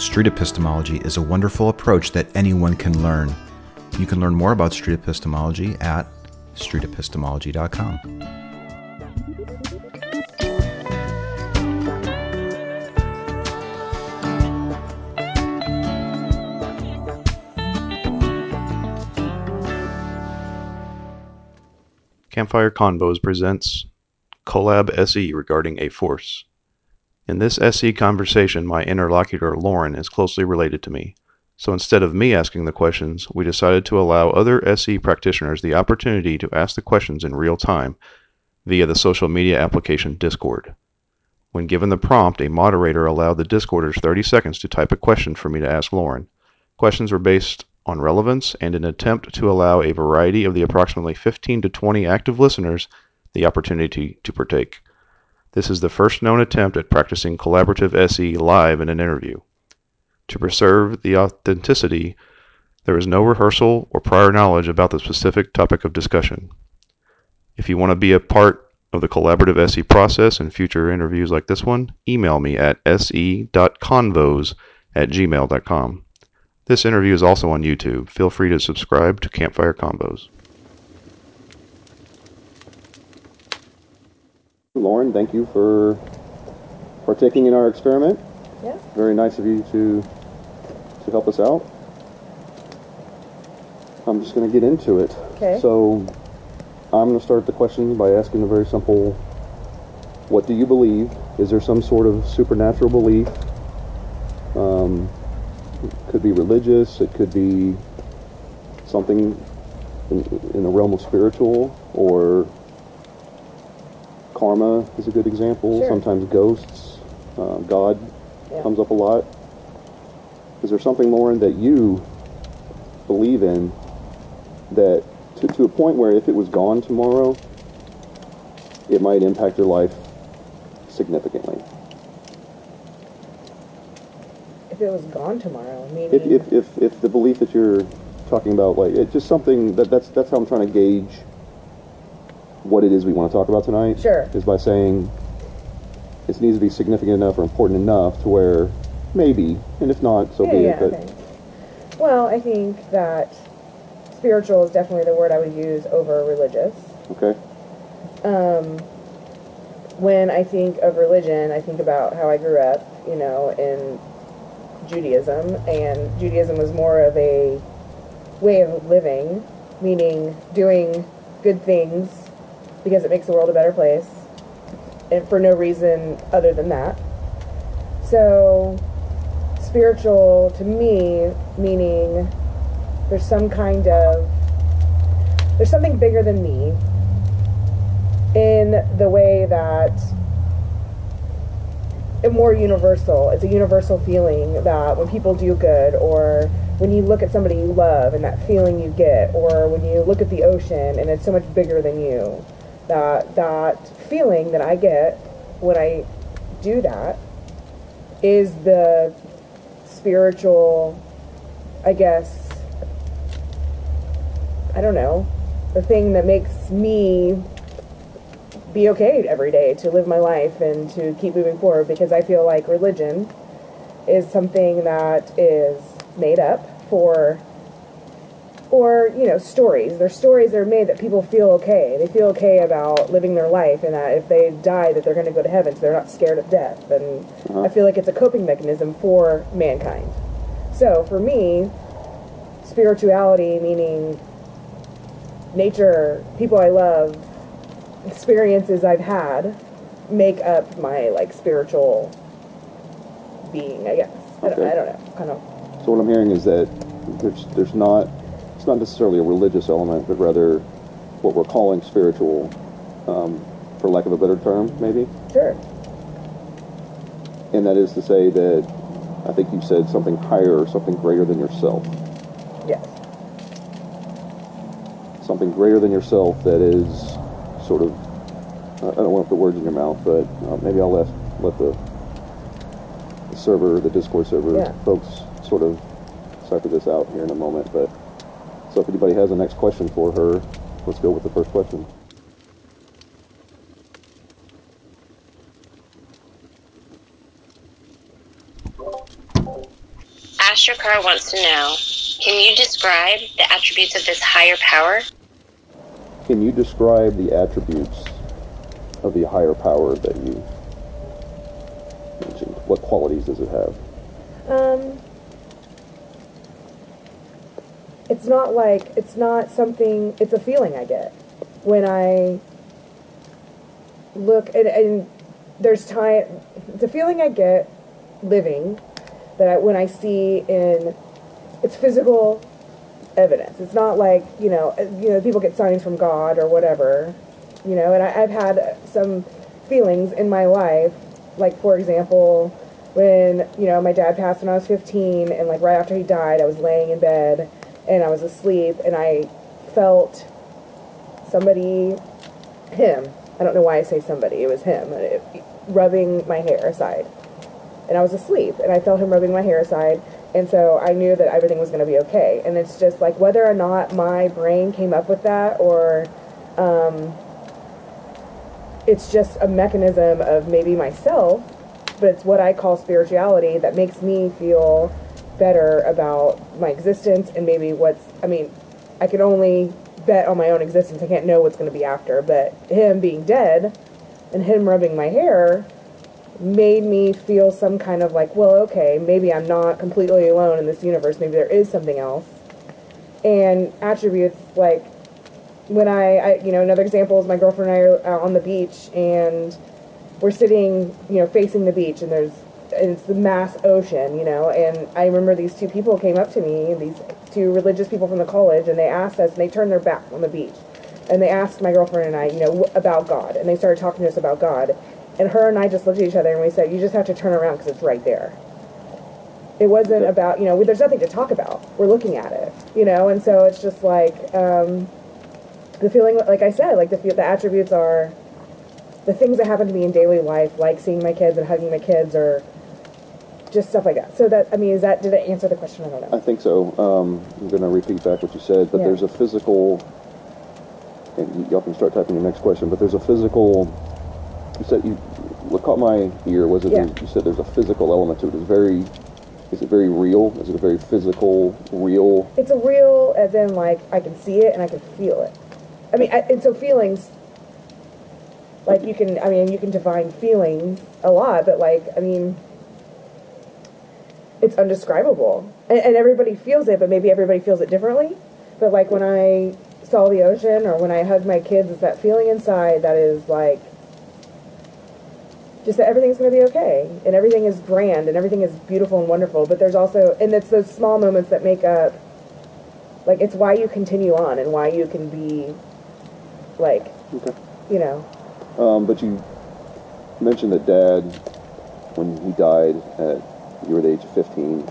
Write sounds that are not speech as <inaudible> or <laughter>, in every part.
Street epistemology is a wonderful approach that anyone can learn. You can learn more about street epistemology at streetepistemology.com. Campfire Convos presents Collab SE regarding a force. In this SE conversation, my interlocutor, Lauren, is closely related to me. So instead of me asking the questions, we decided to allow other SE practitioners the opportunity to ask the questions in real time via the social media application Discord. When given the prompt, a moderator allowed the Discorders 30 seconds to type a question for me to ask Lauren. Questions were based on relevance and an attempt to allow a variety of the approximately 15 to 20 active listeners the opportunity to partake. This is the first known attempt at practicing collaborative SE live in an interview. To preserve the authenticity, there is no rehearsal or prior knowledge about the specific topic of discussion. If you want to be a part of the collaborative SE process in future interviews like this one, email me at se.convos at gmail.com. This interview is also on YouTube. Feel free to subscribe to Campfire Convos. Lauren, thank you for partaking in our experiment. Yeah. Very nice of you to to help us out. I'm just going to get into it. Okay. So, I'm going to start the questions by asking a very simple What do you believe? Is there some sort of supernatural belief? Um, it could be religious, it could be something in, in the realm of spiritual, or karma is a good example. Sure. Sometimes ghosts, uh, God Yeah. comes up a lot. Is there something, Lauren, that you believe in that to, to a point where if it was gone tomorrow, it might impact your life significantly? If it was gone tomorrow, meaning If, if, if, if the belief that you're talking about, like, it's just something that that's, that's how I'm trying to gauge what it is we want to talk about tonight. Sure. Is by saying it needs to be significant enough or important enough to where maybe, and if not, so yeah, be yeah, it. But okay. Well, I think that spiritual is definitely the word I would use over religious. okay, Um, when I think of religion, I think about how I grew up, you know, in Judaism, and Judaism was more of a way of living, meaning doing good things because it makes the world a better place, and for no reason other than that. So, spiritual to me, meaning there's some kind of there's something bigger than me in the way that a more universal. It's a universal feeling that when people do good, or when you look at somebody you love and that feeling you get, or when you look at the ocean and it's so much bigger than you, that that feeling that I get when I do that is the spiritual, I guess. I don't know, the thing that makes me be okay every day to live my life and to keep moving forward because I feel like religion is something that is made up for or you know stories they're stories that are made that people feel okay they feel okay about living their life and that if they die that they're going to go to heaven so they're not scared of death and i feel like it's a coping mechanism for mankind so for me spirituality meaning nature people i love experiences I've had make up my like spiritual being, I guess. I, don't, I don't know. Kind of. so what I'm hearing is that there's there's not it's not necessarily a religious element, but rather what we're calling spiritual, um, for lack of a better term, maybe. Sure. And that is to say that I think you said something higher or something greater than yourself. Yes. Something greater than yourself that is sort of, I I don't want to put words in your mouth, but uh, maybe I'll let, let the, the server, the Discord server Yeah. folks sort of cipher this out here in a moment. But so if anybody has a next question for her, let's go with the first question. Star wants to know Can you describe the attributes of this higher power? Can you describe the attributes of the higher power that you mentioned? What qualities does it have? Um, it's not like it's not something. It's a feeling I get when I look and, and there's time. It's a feeling I get living that I, when I see in it's physical evidence. It's not like you know uh, you know people get signs from God or whatever, you know. And I, I've had some feelings in my life, like for example, when you know my dad passed when I was 15, and like right after he died, I was laying in bed and I was asleep, and I felt somebody, him. I don't know why I say somebody. It was him it, rubbing my hair aside, and I was asleep, and I felt him rubbing my hair aside. And so I knew that everything was going to be okay. And it's just like whether or not my brain came up with that or um, it's just a mechanism of maybe myself, but it's what I call spirituality that makes me feel better about my existence and maybe what's, I mean, I can only bet on my own existence. I can't know what's going to be after, but him being dead and him rubbing my hair made me feel some kind of like, well, okay, maybe I'm not completely alone in this universe. Maybe there is something else. And attributes like when I, I you know, another example is my girlfriend and I are on the beach and we're sitting, you know, facing the beach and there's, it's the mass ocean, you know, and I remember these two people came up to me, these two religious people from the college, and they asked us, and they turned their back on the beach, and they asked my girlfriend and I, you know, about God, and they started talking to us about God, and her and I just looked at each other and we said, you just have to turn around because it's right there. It wasn't about, you know, there's nothing to talk about. We're looking at it, you know, and so it's just like um, the feeling, like I said, like the the attributes are the things that happen to me in daily life, like seeing my kids and hugging my kids, or just stuff like that. So that I mean, is that did it answer the question? I don't know. I think so. Um, I'm going to repeat back what you said, but Yeah. there's a physical, and y'all can start typing your next question, but there's a physical, you said, you, what caught my ear was that Yeah. you said there's a physical element to it. It's very, is it very real? Is it a very physical, real? It's a real, as in like I can see it and I can feel it. I mean, I, and so feelings, like you can, I mean, you can define feelings a lot, but like, I mean, it's undescribable, and, and everybody feels it, but maybe everybody feels it differently. But like when I saw the ocean or when I hugged my kids, it's that feeling inside that is like. Just that everything's going to be okay, and everything is grand, and everything is beautiful and wonderful. But there's also, and it's those small moments that make up like it's why you continue on and why you can be like Okay. you know Um, but you mentioned that dad, when he died at, you were the age of 15,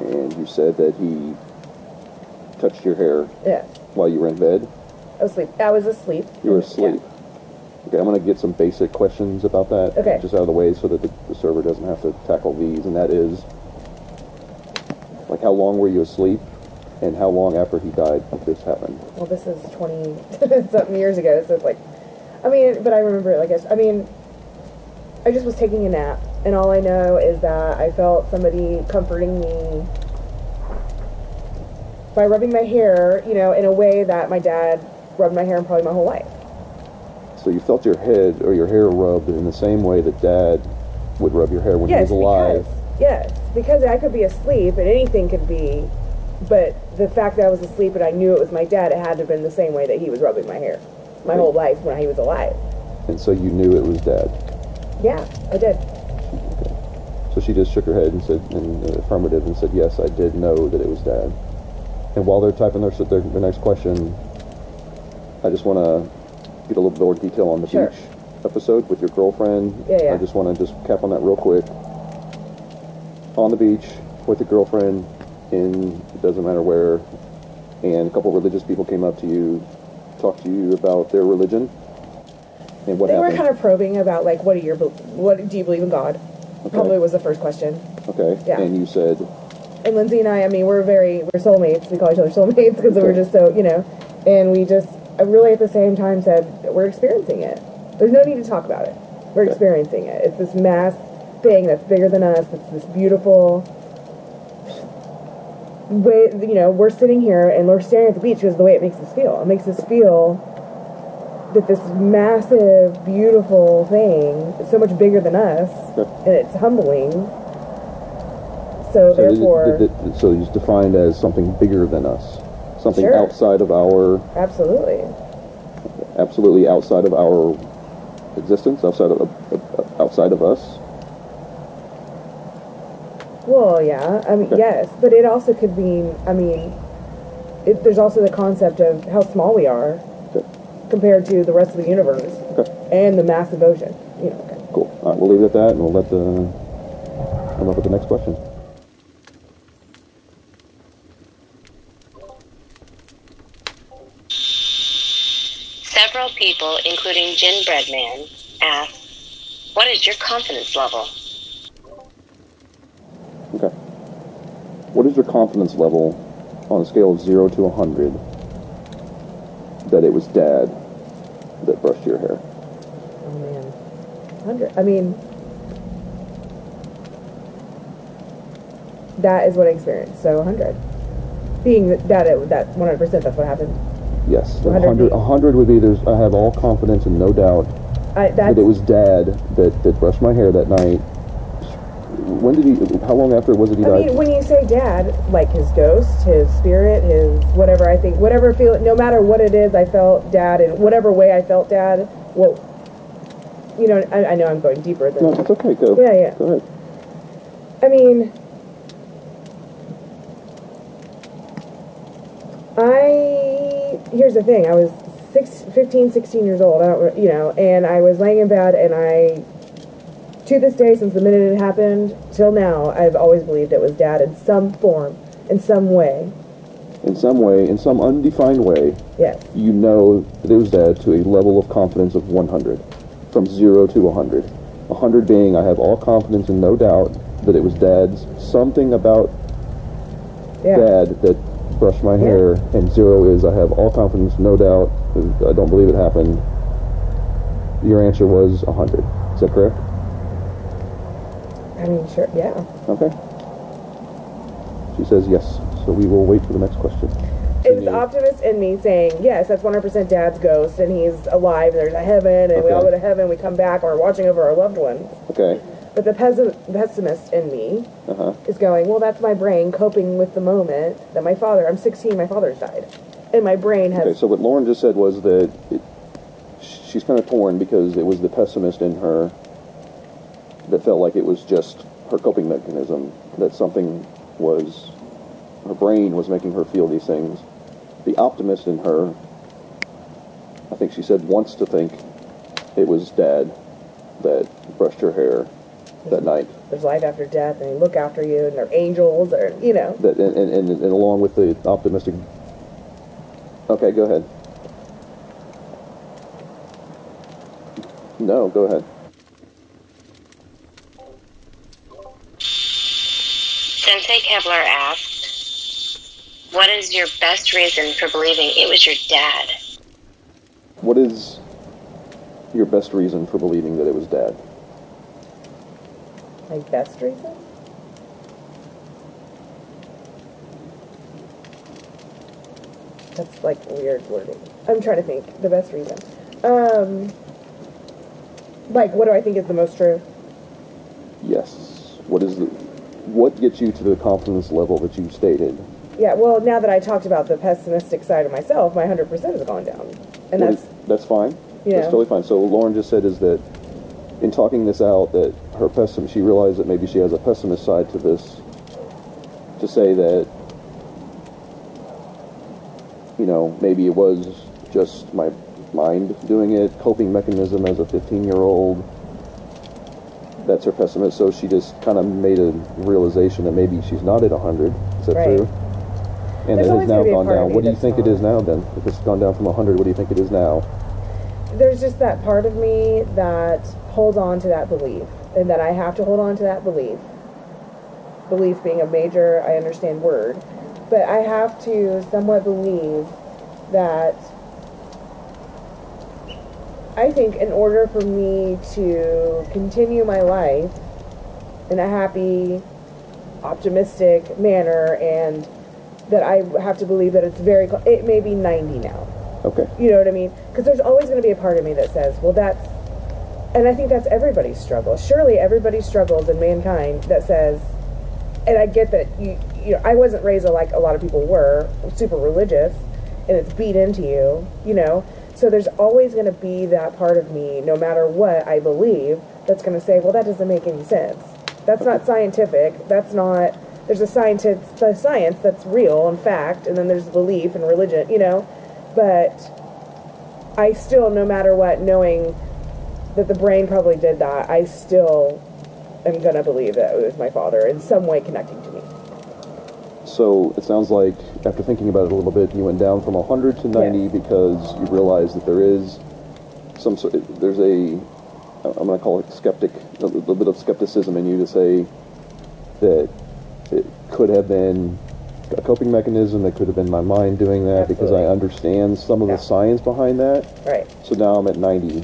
and you said that he touched your hair yeah while you were in bed. i was asleep i was asleep You were asleep. Okay, I'm going to get some basic questions about that Okay. just out of the way so that the, the server doesn't have to tackle these, and that is, like, how long were you asleep, and how long after he died did this happen? well this is 20 <laughs> something years ago so it's like i mean but i remember it like I, I mean i just was taking a nap and all i know is that i felt somebody comforting me by rubbing my hair you know in a way that my dad rubbed my hair in probably my whole life So you felt your head or your hair rubbed in the same way that dad would rub your hair when yes he was alive. because yes because i could be asleep and anything could be but the fact that i was asleep and i knew it was my dad it had to have been the same way that he was rubbing my hair my Okay. whole life when he was alive And so you knew it was dad. yeah i did So she just shook her head and said, in the affirmative, and said, yes, I did know that it was dad. And while they're typing their, their, their next question, I just want to get a little bit more detail on the Sure. beach episode with your girlfriend. Yeah, yeah. I just want to just cap on that real quick. On the beach with your girlfriend in, it doesn't matter where, and a couple of religious people came up to you, talked to you about their religion, and what they happened. were kind of probing about like what are your what do you believe in god probably was the first question okay. Yeah. And you said, and lindsay and i i mean we're very we're soulmates we call each other soulmates because we're just so you know and we just really at the same time said we're experiencing it there's no need to talk about it we're Okay. experiencing it it's this mass thing that's bigger than us it's this beautiful way you know we're sitting here and we're staring at the beach because the way it makes us feel. It makes us feel that this massive, beautiful thing is so much bigger than us, and it's humbling. So, So, therefore, it- it- so it's defined as something bigger than us, something Sure. outside of our, absolutely. absolutely outside of our existence, outside of outside of us. Well, yeah, I mean, Okay. yes, but it also could mean, I mean, it, there's also the concept of how small we are. Compared to the rest of the universe Okay. and the massive ocean. You know, okay. Cool. All right, we'll leave it at that, and we'll let the come up with the next question. Several people, including Gin Breadman, ask, What is your confidence level? Okay. What is your confidence level on a scale of zero to a hundred that it was Dad that brushed your hair? Oh man, hundred. I mean, that is what I experienced. So hundred, being that that that one hundred percent. That's what happened. Yes, a 100 hundred. A hundred would be. There's. I have all confidence and no doubt I, that it was Dad that that brushed my hair that night. When did he? How long after was it he I died? mean, when you say dad, like his ghost, his spirit, his whatever, I think, whatever feel, no matter what it is, I felt dad in whatever way I felt dad. Well, you know, I, I know I'm going deeper than. no, it's okay. Go. Yeah, yeah. Go ahead. I mean, I here's the thing. I was six, 15, 16 years old. I don't, you know, and I was laying in bed, and I, to this day, since the minute it happened till now, I've always believed it was dad in some form, in some way. In some way, in some undefined way, Yes. you know that it was Dad to a level of confidence of 100, from zero to 100. 100 being, I have all confidence and no doubt that it was Dad's something about Yeah. Dad that brushed my hair, and zero is I have all confidence, no doubt, I don't believe it happened. Your answer was 100. Is that correct? I mean, sure. Yeah. Okay. She says yes, so we will wait for the next question. It was the optimist in me saying, yes, that's 100% dad's ghost, and he's alive, and there's a heaven, and we all Okay. go to heaven, we come back, and we're watching over our loved ones. Okay. But the pessi- pessimist in me Uh huh. is going, well, that's my brain coping with the moment that my father, I'm 16, my father's died. And my brain has, Okay, so what Lauren just said was that it, she's kind of torn because it was the pessimist in her that felt like it was just her coping mechanism, that something was, her brain was making her feel these things. The optimist in her, I think she said, wants to think it was dad that brushed her hair that night. there's life after death, and they look after you, and they're angels, or, you know. That and, and, and, and along with the optimistic. Okay, go ahead. No, go ahead. Sensei Kevlar asked, What is your best reason for believing it was your dad? What is your best reason for believing that it was dad? My best reason? That's like weird wording. I'm trying to think. The best reason. Um, like, what do I think is the most true? Yes. What is the what gets you to the confidence level that you stated? Yeah, well, now that I talked about the pessimistic side of myself, my 100% has gone down. And What that's, that's fine. Yeah. That's totally fine. So Lauren just said is that in talking this out that her pessim she realized that maybe she has a pessimist side to this to say that you know, maybe it was just my mind doing it, coping mechanism as a 15 year old. That's her pessimist. So she just kind of made a realization that maybe she's not at 100. Is that Right. true? And There's it has now gonna be a gone down. What do you think it is now then? If it's gone down from 100, what do you think it is now? there's just that part of me that holds on to that belief, and that I have to hold on to that belief. Belief being a major, I understand, word. But I have to somewhat believe that I think in order for me to continue my life in a happy, optimistic manner and that I have to believe that it's very. Cl- it may be ninety now. Okay. You know what I mean? Because there's always going to be a part of me that says, well, that's. And I think that's everybody's struggle. Surely everybody struggles in mankind that says, and I get that you, you know, I wasn't raised like a lot of people were, super religious, and it's beat into you, you know. So there's always going to be that part of me, no matter what I believe, that's going to say, well, that doesn't make any sense. That's not scientific. That's not. There's a scientist, science that's real and fact, and then there's belief and religion, you know. But I still, no matter what, knowing that the brain probably did that, I still am gonna believe that it was my father in some way connecting to me. So it sounds like after thinking about it a little bit, you went down from 100 to 90 Yes. because you realized that there is some sort. There's a I'm going to call it skeptic, a little bit of skepticism in you to say that it could have been a coping mechanism. It could have been my mind doing that because I understand some of Yeah. the science behind that. Right. So now I'm at 90.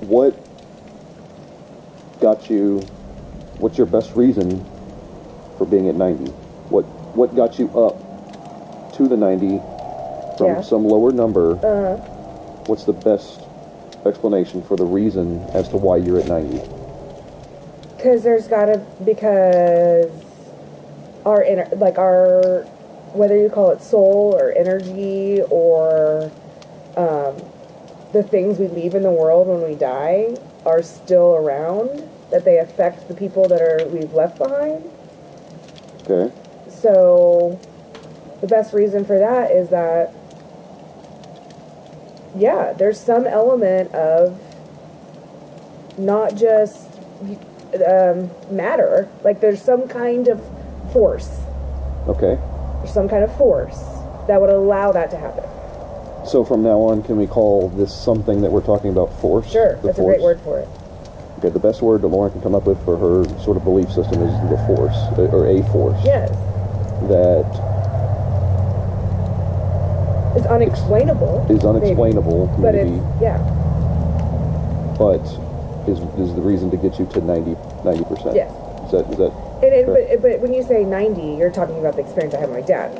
What got you? What's your best reason for being at 90? What what got you up to the 90 from Yeah. some lower number? Uh, What's the best explanation for the reason as to why you're at 90? because there's gotta because our inner like our whether you call it soul or energy or um, the things we leave in the world when we die are still around that they affect the people that are we've left behind Okay. So the best reason for that is that yeah, there's some element of not just um, matter. Like there's some kind of force. Okay. There's some kind of force that would allow that to happen. So from now on, can we call this something that we're talking about force? Sure, The that's a great word for it. Okay, the best word that Lauren can come up with for her sort of belief system is the force, uh, or a force. Yes, That it's unexplainable. is maybe, unexplainable, but maybe, it's yeah, but is, is the reason to get you to 90 percent. Yes. Is that is that and, and but but when you say 90, you're talking about the experience I had with my dad.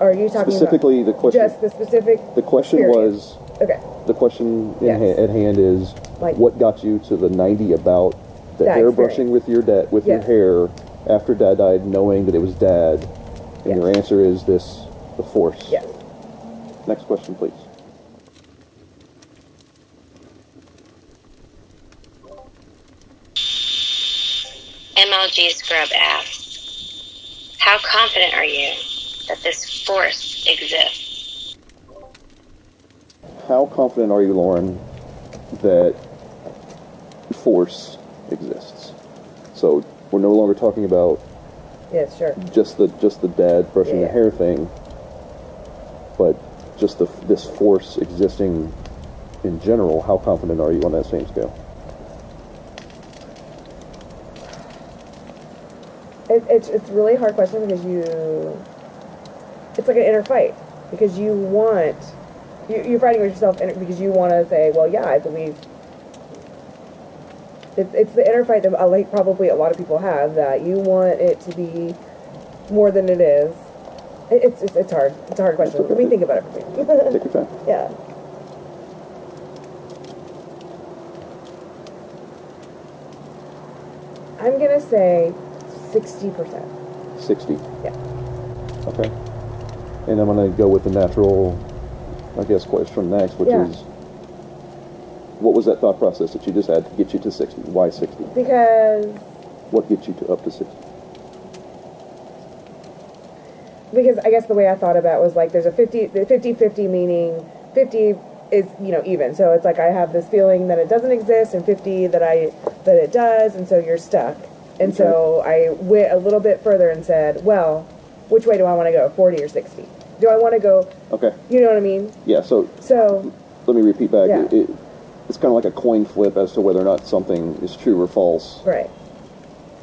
Or are you talking specifically the question? just the specific? the question experience? was Okay. the question in Yes. ha- at hand is Like- what got you to the 90 about the hair experience. brushing with your dad with Yes. your hair after dad died, knowing that it was dad, and Yes. your answer is this: the force. Yes. Next question, please. MLG Scrub asks, How confident are you that this force exists? How confident are you, Lauren, that force exists? So we're no longer talking about Yes. Sure. just the just the dad brushing the Yeah. hair thing, but just the this force existing in general. How confident are you on that same scale? It, it's it's a really hard question because you. It's like an inner fight because you want. You, you're fighting with yourself because you want to say, well, yeah, I believe. It's, it's the inner fight that uh, like probably a lot of people have that you want it to be more than it is. It, it's, it's it's hard. It's a hard question. Let me think about it for me. Take your time. <laughs> yeah. I'm gonna say sixty percent. Sixty. Yeah. Okay. And I'm going to go with the natural, I guess, question next, which Yeah. is, what was that thought process that you just had to get you to sixty? Why sixty? Because What gets you to up to sixty? because I guess the way I thought about it was like there's a 50 the 50-50 meaning 50 is you know even so it's like I have this feeling that it doesn't exist and 50 that I that it does and so you're stuck and so I went a little bit further and said well which way do I want to go 40 or 60 do I want to go Okay. you know what I mean Yeah. So so let me repeat back. Yeah. It, it, it's kind of like a coin flip as to whether or not something is true or false, right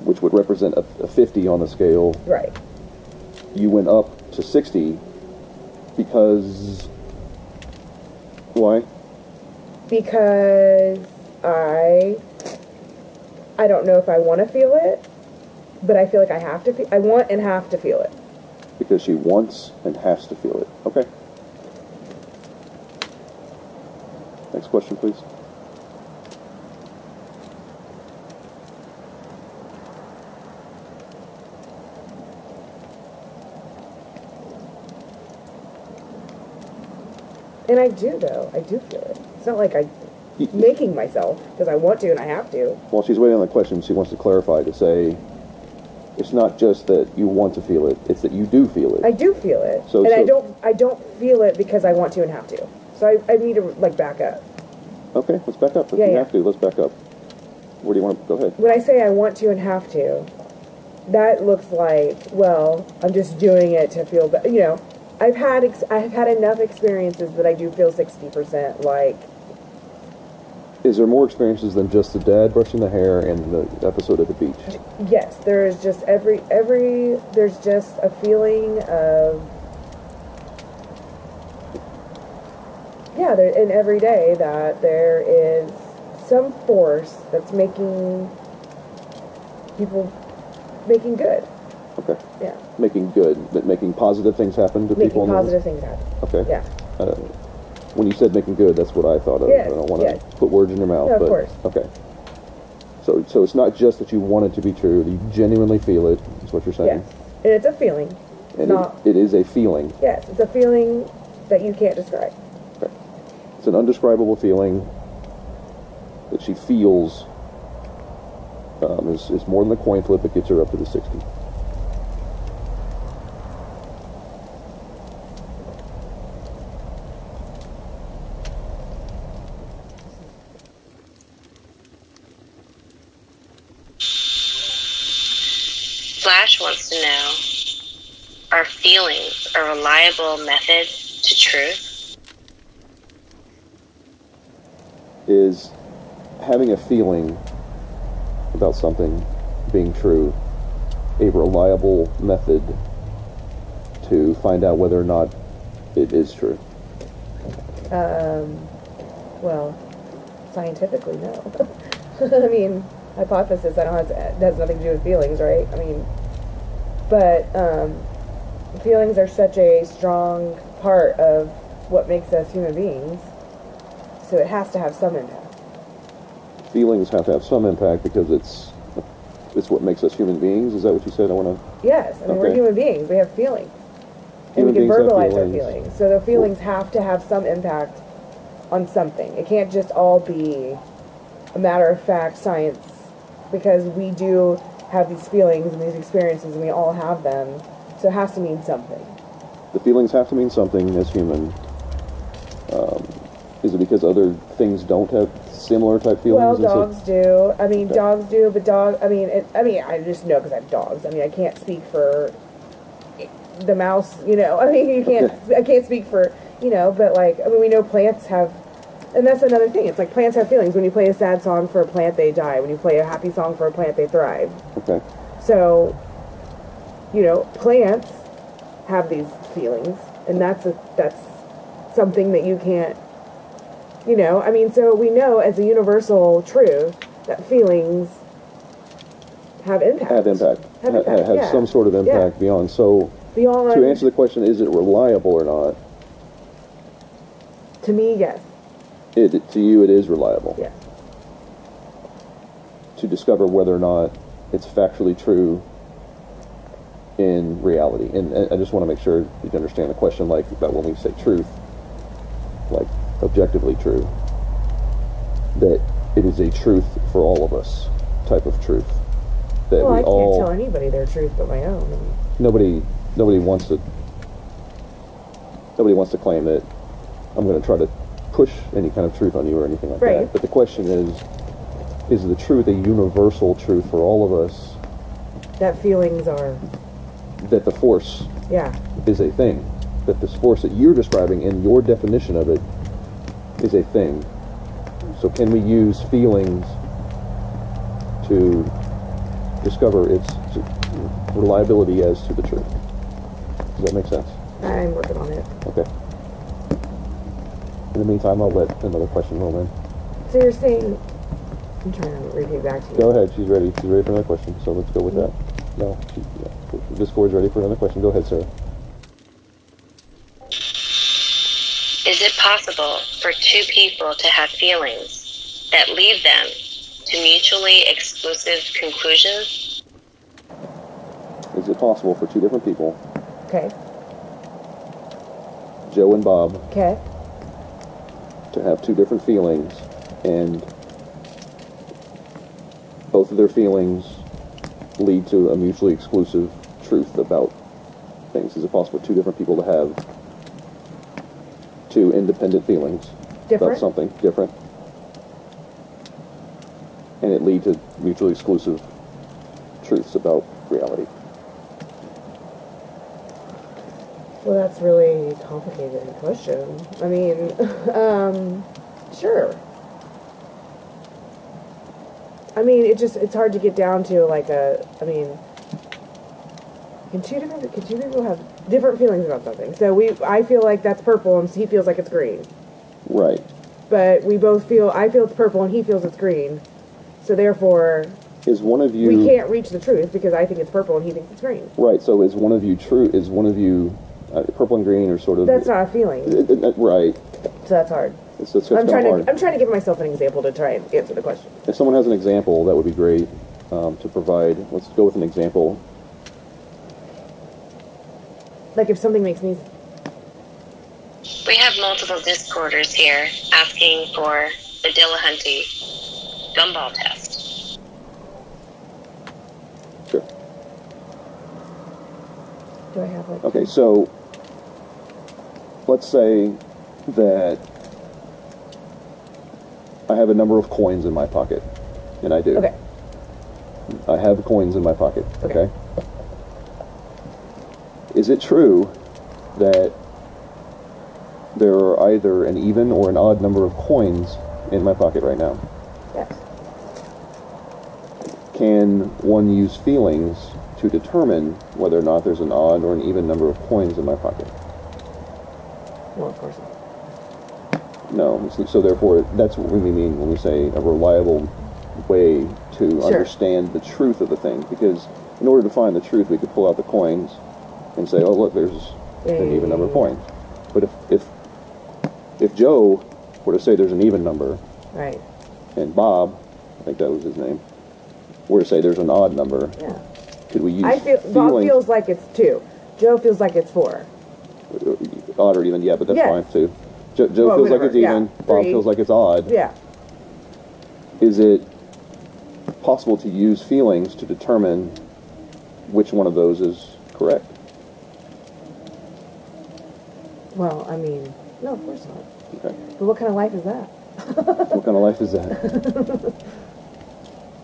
which would represent a, a fifty on the scale. right You went up to sixty because why? because I I don't know if I want to feel it but I feel like I have to fe- I want and have to feel it Because she wants and has to feel it. Okay. Next question, please. And I do though. I do feel it. It's not like I Y- making myself because I want to and I have to. While she's waiting on the question, she wants to clarify to say it's not just that you want to feel it, it's that you do feel it. I do feel it, So- and I don't. I don't feel it because I want to and have to. So I, I need to like back up. okay, let's back up. If Yeah, you yeah. have to, let's back up. Where do you want to go ahead? When I say I want to and have to, that looks like well, I'm just doing it to feel better. You know, I've had ex- I've had enough experiences that I do feel sixty percent like Is there more experiences than just the dad brushing the hair and the episode at the beach? yes. There is just every every there's just a feeling of yeah, there, in every day that there is some force that's making people making good. Okay. Yeah, Making good, but making positive things happen to people. making in the world? positive things happen. Okay. Yeah. Uh, when you said making good, that's what I thought of. Yes, I don't want to yes. put words in your mouth, No, of course. okay. So, so it's not just that you want it to be true; that you genuinely feel it. Is what you're saying. Yes, and it's a feeling. And not. it, it is a feeling. Yes, it's a feeling that you can't describe. It's an undescribable feeling that she feels. Um, is, is more than the coin flip that gets her up to the 60. Flash wants to know Are feelings a reliable method to truth? Is having a feeling about something being true a reliable method to find out whether or not it is true? Um, well, scientifically, no. <laughs> I mean, hypothesis. I don't have to, it has nothing to do with feelings, right? I mean, but um, feelings are such a strong part of what makes us human beings. So it has to have some impact. Feelings have to have some impact because it's it's what makes us human beings. Is that what you said? I want to. Yes, I mean we're human beings. We have feelings, and Human we can verbalize our feelings. feelings. So the feelings have to have some impact on something. It can't just all be a matter of fact science, because we do have these feelings and these experiences, and we all have them. So it has to mean something. The feelings have to mean something as human. Um, is it because other things don't have similar type feelings? Well, and so- dogs do. I mean, Okay. dogs do, but dog. I mean, it, I mean, I just know because I have dogs. I mean, I can't speak for the mouse. You know, <laughs> I mean, you can't. I can't speak for you know, but like, I mean, we know plants have, and that's another thing. It's like plants have feelings. When you play a sad song for a plant, they die. When you play a happy song for a plant, they thrive. Okay. So, you know, plants have these feelings, and that's a that's something that you can't. You know, I mean, so we know as a universal truth that feelings have impact. Have impact. Have Ha- impact, have yeah. some sort of Yeah. impact beyond. So Beyond to answer the question, is it reliable or not? to me, yes, It to you, it is reliable. yes, To discover whether or not it's factually true in reality, and, I just want to make sure you understand the question, like about when we say truth, like objectively true, that it is a truth for all of us, type of truth. That well, we I can't all tell anybody their truth but my own. Nobody nobody wants to nobody wants to claim that I'm going to try to push any kind of truth on you or anything like Right. that. But the question is, is the truth a universal truth for all of us that feelings are, that the force yeah, is a thing, that this force that you're describing in your definition of it is a thing. So can we use feelings to discover its reliability as to the truth? Does that make sense? I'm working on it. Okay. In the meantime, I'll let another question roll in. So you're saying, I'm trying to repeat back to you. Go ahead. She's ready. She's ready for another question. So let's go with that. No, she, yeah. Discord's ready for another question. Go ahead, Sarah. Is it possible for two people to have feelings that lead them to mutually exclusive conclusions? Is it possible for two different people, Okay. Joe and Bob, Okay. to have two different feelings and both of their feelings lead to a mutually exclusive truth about things? Is it possible for two different people to have two independent feelings Different? about something different and it lead to mutually exclusive truths about reality? Well, that's really complicated question. I mean, <laughs> um, sure. I mean, it just it's hard to get down to like a. I mean, can two different can two people have different feelings about something? So we, I feel like that's purple, and he feels like it's green. Right. But we both feel I feel it's purple, and he feels it's green. So therefore, Is one of you we can't reach the truth because I think it's purple and he thinks it's green. right? So is one of you true? Is one of you uh, purple and green are sort of That's not a feeling, right? so that's hard. It's, it's, it's I'm trying of to hard. I'm trying to give myself an example to try and answer the question. If someone has an example, that would be great um, to provide. Let's go with an example. Like if something makes me We have multiple Discorders here asking for the Dillahunty gumball test. Sure. do I have like Okay, so let's say that I have a number of coins in my pocket, and I do. okay I have coins in my pocket. Okay. Okay. Is it true that there are either an even or an odd number of coins in my pocket right now? yes Can one use feelings to determine whether or not there's an odd or an even number of coins in my pocket? well of course not. No. So- So therefore, that's what we mean when we say a reliable way to Sure. understand the truth of the thing. Because in order to find the truth, we could pull out the coins and say, "Oh, look, there's an even number of mm. points. But if if if Joe were to say there's an even number, right and Bob, I think that was his name, were to say there's an odd number, yeah could we use I feel Bob feels like it's two Joe feels like it's four uh, odd or even? Yeah, but that's Yes. fine too. Joe, Joe Well, feels like whatever, it's even. yeah. Bob Three. feels like it's odd. yeah is it possible to use feelings to determine which one of those is correct? Well I mean no of course not Okay. but what kind of life is that what kind of life is that? <laughs>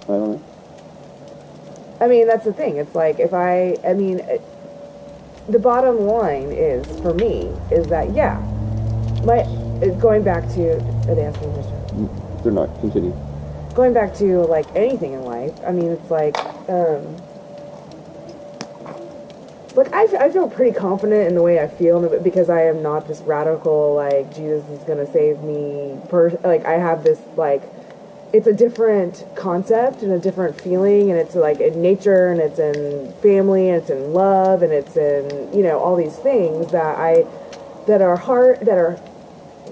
I don't know. I mean that's the thing it's like if I I mean it, the bottom line is for me is that yeah my going back to are they asking a question They're not. Continue. going back to like anything in life, I mean, it's like, um, like I, I feel pretty confident in the way I feel because I am not this radical like Jesus is gonna save me. Per like I have this like, it's a different concept and a different feeling, and it's like in nature and it's in family and it's in love and it's in you know all these things that I that are hard that are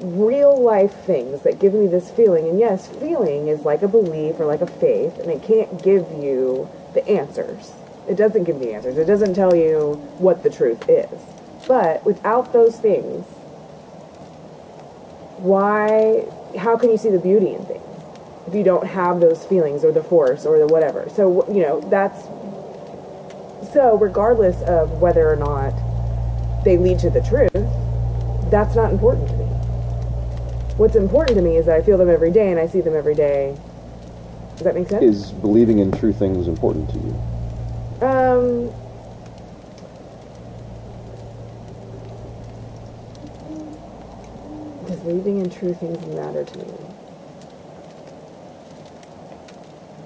real life things that give me this feeling. And yes, feeling is like a belief or like a faith, and it can't give you the answers. It doesn't give the answers. It doesn't tell you what the truth is. But without those things, why, how can you see the beauty in things? If you don't have those feelings or the force or the whatever. So, you know, that's, so regardless of whether or not they lead to the truth, that's not important to me what's important to me is that I feel them every day and I see them every day. Does that make sense? Is believing in true things important to you? Um. Does believing in true things matter to me?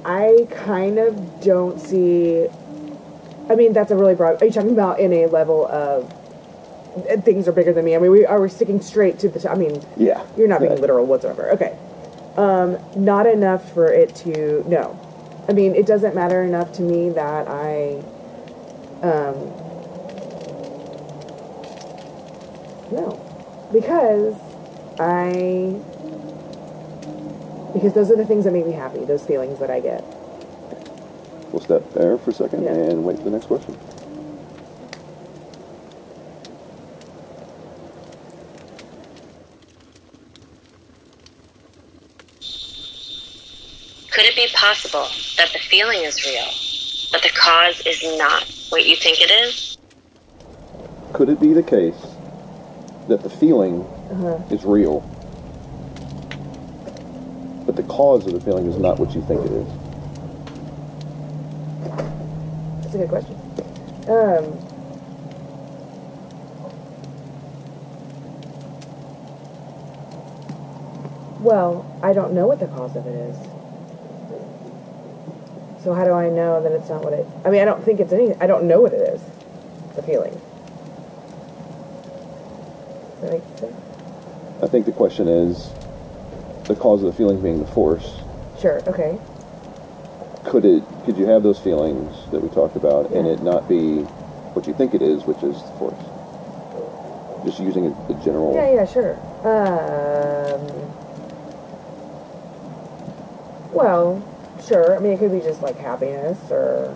I kind of don't see. I mean, that's a really broad. Are you talking about in a level of things are bigger than me? I mean, we are we sticking straight to the. T- I mean, Yeah. You're not being literal whatsoever. Okay. Um, not enough for it to no. I mean, it doesn't matter enough to me that I um no. Because I because those are the things that make me happy. Those feelings that I get. We'll step there for a second Yeah. and wait for the next question. Be possible that the feeling is real, but the cause is not what you think it is? Could it be the case that the feeling Uh-huh. is real, but the cause of the feeling is not what you think it is? That's a good question. Um, well, I don't know what the cause of it is. So how do I know that it's not what it? I mean, I don't think it's any. I don't know what it is. The feeling. Does that make sense? I think the question is the cause of the feeling being the force. Sure. Okay. Could it? Could you have those feelings that we talked about and it not be what you think it is, which is the force? Just using a, the general. Yeah. Yeah. Sure. Um. Well, sure. I mean, it could be just like happiness or.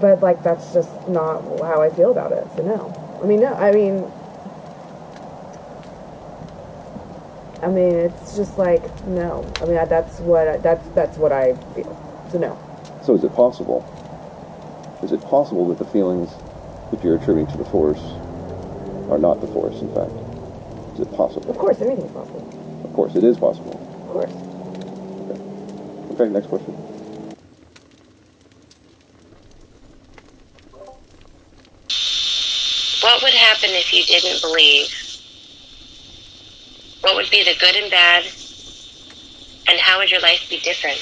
But like that's just not how I feel about it. So no. I mean, no. I mean. I mean, it's just like no. I mean, that's what I, that's that's what I feel. So no. So is it possible? Is it possible that the feelings that you're attributing to the force are not the force, in fact? Is it possible? Of course, anything's possible. Of course, it is possible. Of course. Okay, next question. What would happen if you didn't believe? What would be the good and bad? And how would your life be different?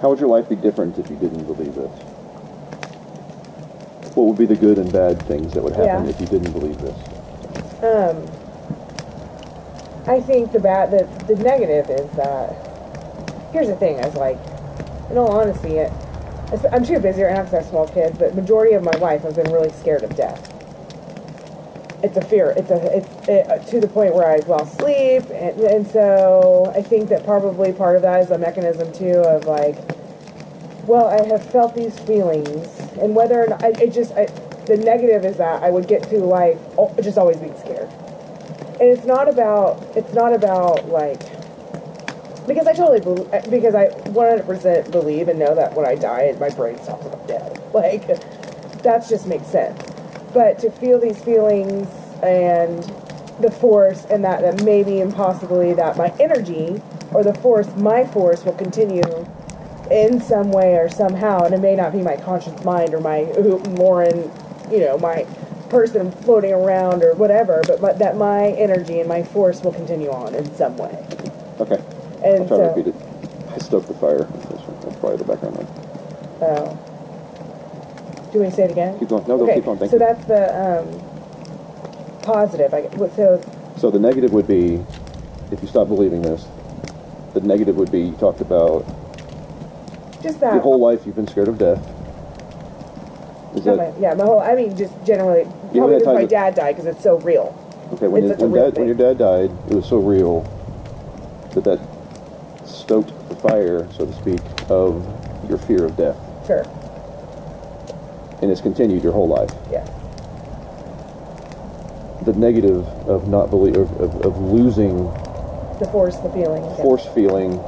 How would your life be different if you didn't believe this? What would be the good and bad things that would happen Yeah. if you didn't believe this? Um, I think the bad, the, the negative is that. Here's the thing: is like, in all honesty, it, I'm too busy right now because I have small kids. But majority of my life, I've been really scared of death. It's a fear. It's a it's it, uh, to the point where I've lost sleep, and, and so I think that probably part of that is a mechanism too of like, well, I have felt these feelings, and whether or not I, it just I, the negative is that I would get through life just always being scared. And it's not about it's not about like because I totally believe because I 100% believe and know that when I die, my brain stops and I'm dead. <laughs> Like that just makes sense. But to feel these feelings and the force and that that maybe impossibly that my energy or the force, my force will continue in some way or somehow, and it may not be my conscious mind or my <laughs> Lauren, you know, my person floating around or whatever, but that my energy and my force will continue on in some way. Okay, And I'll try so, to repeat it. I stoked the fire. That's, probably the background noise. oh. do we say it again? Keep going. No, no, okay, keep going. Thank so you. that's the um, positive. I, so So the negative would be, if you stop believing this, the negative would be you talked about just that. your whole life you've been scared of death. Is not that my, yeah, my whole. I mean, just generally, You probably because my dad died because it's so real. okay? When, it's your- such a when real dad when your thing. dad died, it was so real that that stoked the fire, so to speak, of your fear of death, Sure. and it's continued your whole life. Yeah. The negative of not believe of, of, of losing The force, the feeling. yeah. force feeling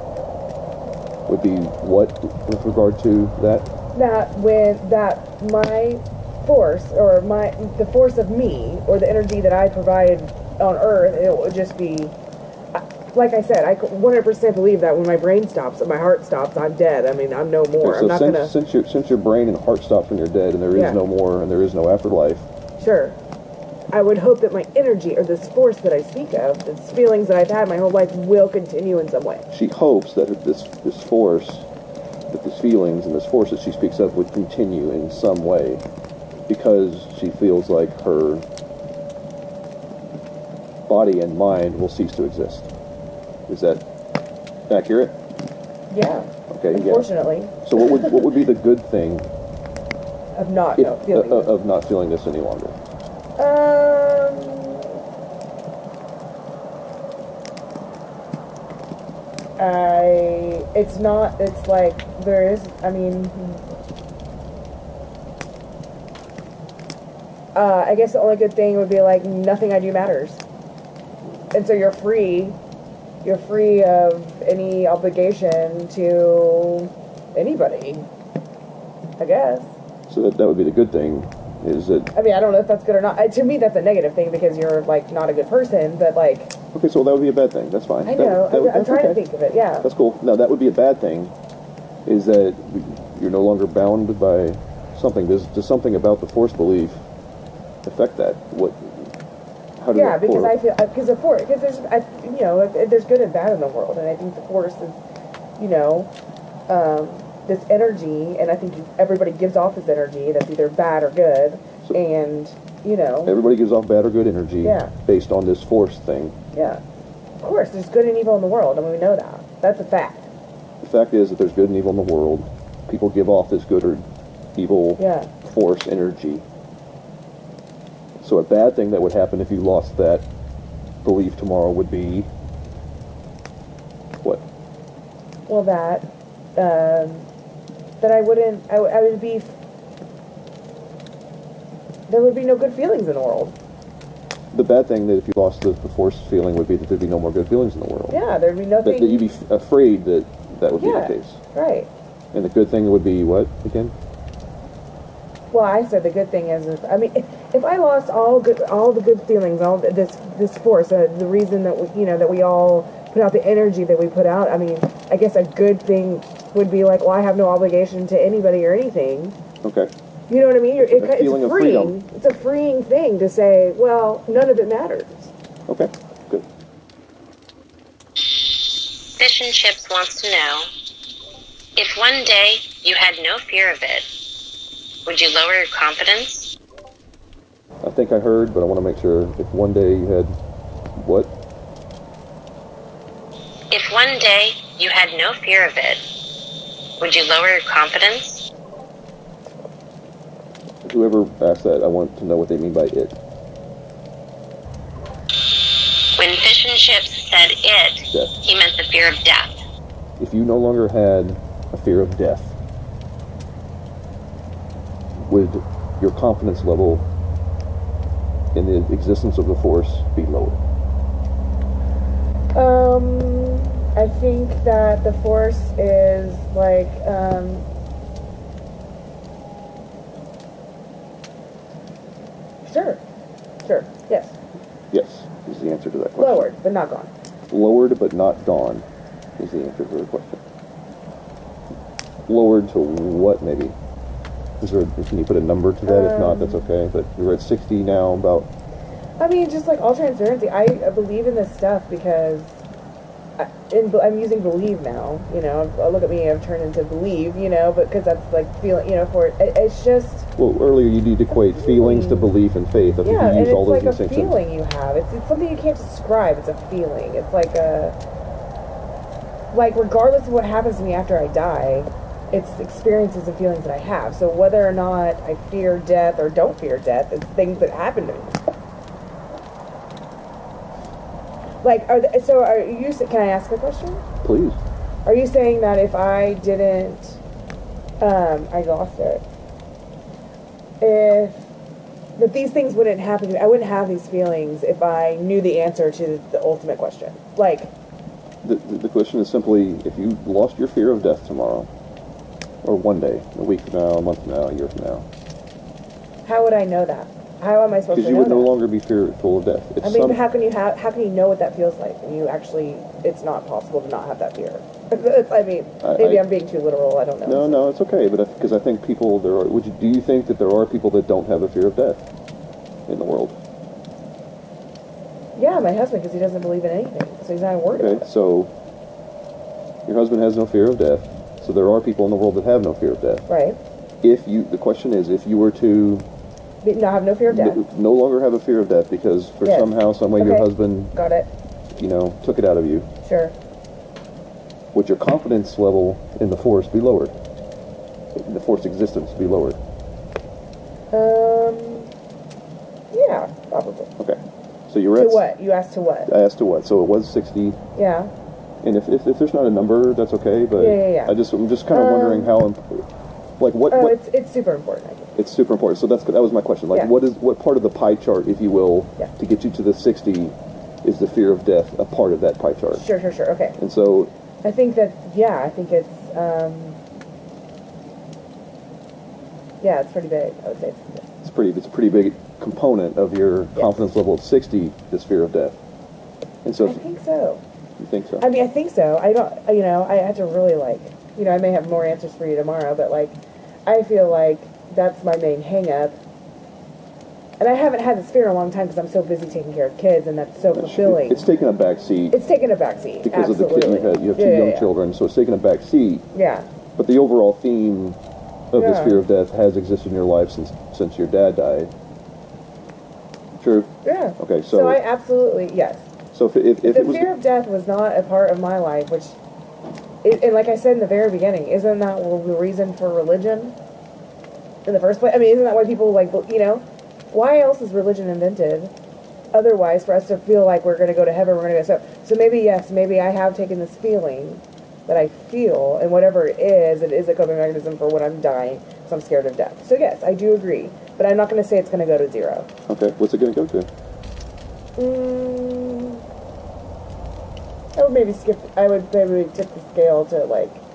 would be what with regard to that? That when that my force or my the force of me or the energy that I provide on Earth, it would just be like I said. I 100% believe that when my brain stops and my heart stops, I'm dead. I mean, I'm no more. Okay, I'm so not since, gonna. since your since your brain and heart stops when you're dead, and there is Yeah. no more, and there is no afterlife, Sure. I would hope that my energy or this force that I speak of, this feelings that I've had my whole life, will continue in some way. she hopes that this this force, that these feelings and this force that she speaks of would continue in some way, because she feels like her body and mind will cease to exist. Is that accurate? Yeah. Okay, yeah. Unfortunately. So what would what would be the good thing <laughs> of not If, uh, feeling. uh, of not feeling this any longer. Um. I. It's not. It's like there is. I mean. Uh, I guess the only good thing would be like nothing I do matters, and so you're free. You're free of any obligation to anybody. I guess. So that, that would be the good thing, is that I mean, I don't know if that's good or not. Uh, To me, that's a negative thing because you're like not a good person. But like, okay. So that would be a bad thing. That's fine. I That- know. that I, I'm that's trying to think of it. Yeah. That's cool. Now that would be a bad thing, is that you're no longer bound by something. Does does something about the force belief affect that? What? How does Yeah, that because I feel because of force because there's I, you know if- there's good and bad in the world, and I think the force is you know um, this energy, and I think everybody gives off this energy that's either bad or good, So- and you know Everybody gives off bad or good energy Yeah. based on this force thing. yeah, of course there's good and evil in the world, I mean we know that that's a fact. The fact is that there's good and evil in the world. People give off this good or evil Yeah. force energy. So a bad thing that would happen if you lost that belief tomorrow would be what? Well, that um, that I wouldn't I, w- I would be there would be no good feelings in the world. The bad thing that if you lost the, the force feeling would be that there'd be no more good feelings in the world. Yeah, there'd be That, nothing. that you'd be f- afraid that that would yeah, be the case. right. And the good thing would be what again? Well, I said the good thing is, if, I mean, if, if I lost all good, all the good feelings, all this this force, uh, the reason that we, you know, that we all put out the energy that we put out. I mean, I guess a good thing would be like, well, I have no obligation to anybody or anything. Okay. You know what I mean? You're, it, A it's feeling of freeing. freedom. It's a freeing thing to say, well, none of it matters. Okay. Good. Fish and Chips wants to know if one day you had no fear of it, would you lower your confidence? I think I heard, but I want to make sure. If one day you had what? If one day you had no fear of it, would you lower your confidence? Whoever asked that, I want to know what they mean by it. When Fish and Chips said it, Death. he meant the fear of death. If you no longer had a fear of death, would your confidence level in the existence of the Force be lowered? Um, I think that the force is like, um, sure, sure, yes, Yes, is the answer to that question. lowered but not gone. Lowered but not gone is the answer to the question. Lowered to what, maybe? Is there, can you put a number to that? if not, that's Um, okay. But we're at 60 now, about I mean, just like all transparency, I, I believe in this stuff because I, in, I'm using believe now. You know, uh, look at me, I've turned into believe. You know, but because that's like feeling. You know, for it, it's just Well, earlier you did equate feelings to belief and faith. I think yeah, you used it's all those like a feeling you have. It's it's something you can't describe. It's a feeling. It's like a like regardless of what happens to me after I die, it's experiences and feelings that I have. So whether or not I fear death or don't fear death, it's things that happen to me. Like, are the, so? Are you? Can I ask a question? Please. Are you saying that if I didn't, um, I lost it. If that these things wouldn't happen to me, I wouldn't have these feelings if I knew the answer to the ultimate question. Like, The, the, the question is simply if you lost your fear of death tomorrow, or one day, a week from now, a month from now, a year from now, how would I know that? How am I supposed because you know would no that? longer be fearful of death. It's I mean, some, how can you have? How can you know what that feels like? And you actually, it's not possible to not have that fear. <laughs> I mean, I- maybe I- I'm being too literal. I don't know. no, no, it's okay. But because I think people there are. Would you do you think that there are people that don't have a fear of death in the world? Yeah, my husband, because he doesn't believe in anything, so he's not worried Okay, about it. so your husband has no fear of death. So there are people in the world that have no fear of death. Right? If you, the question is, if you were to No, I have no fear of death. no longer have a fear of death because for Yes. somehow, some way, your husband, Got it. you know, took it out of you, Sure. would your confidence level in the force be lowered? The force existence be lowered? Um, yeah, probably. Okay. So you were To at. what? You asked to what? I asked to what? So it was 60. Yeah. And if, if, if there's not a number, that's okay. But Yeah, yeah, yeah. I just I'm just kind of Um, wondering how, imp- like what, Oh, what it's it's super important. It's super important. So that's that was my question. Like Yeah. what is what part of the pie chart, if you will, Yeah. to get you to the 60, is the fear of death a part of that pie chart? Sure, sure, sure. Okay. And so I think that yeah, I think it's um, yeah, it's pretty big. I would say. It's pretty big. it's pretty it's a pretty big component of your Yes. confidence level of 60 is fear of death. And so I think so. you think so. I mean, I think so. I don't. You know, I have to really like. You know, I may have more answers for you tomorrow, but like, I feel like that's my main hang up. And I haven't had this fear in a long time because I'm so busy taking care of kids, and that's so fulfilling. It's taken a back seat It's taken a backseat. because absolutely. of the kid you have. You have two Yeah, yeah, young yeah. children, so it's taken a back seat. Yeah. But the overall theme of this fear of death has existed in your life since since your dad died. True. Yeah. Okay, So, so I absolutely yes. so if, if, if the it was fear of death was not a part of my life, which, it, and like I said in the very beginning, isn't that the reason for religion in the first place? I mean, isn't that why people like you know, why else is religion invented? Otherwise, for us to feel like we're going to go to heaven, we're going to go. So, so maybe yes, maybe I have taken this feeling that I feel, and whatever it is, it is a coping mechanism for when I'm dying, because I'm scared of death. So yes, I do agree, but I'm not going to say it's going to go to zero. okay, what's it going to go to? Mm, I would maybe skip. I would maybe tip the scale to like.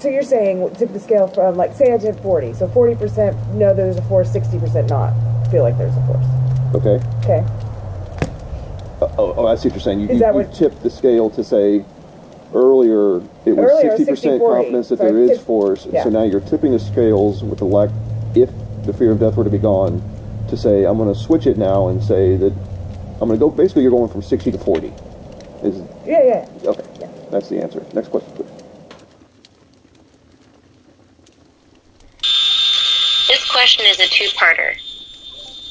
So you're saying tip the scale from like say I did forty, so forty percent know there's a force, sixty percent not feel like there's a force. Okay. Okay. Uh, oh, oh, I see what you're saying. You, Is you, that you what- tipped the scale to say earlier it was Earlier, 60% 60-40. confidence that So there is tipped- force. yeah. So now you're tipping the scales with the lack, if the fear of death were to be gone, to say I'm going to switch it now and say that I'm going to go. Basically, you're going from 60 to 40. Is Yeah, yeah. okay. That's the answer. Next question, please. This question is a two-parter.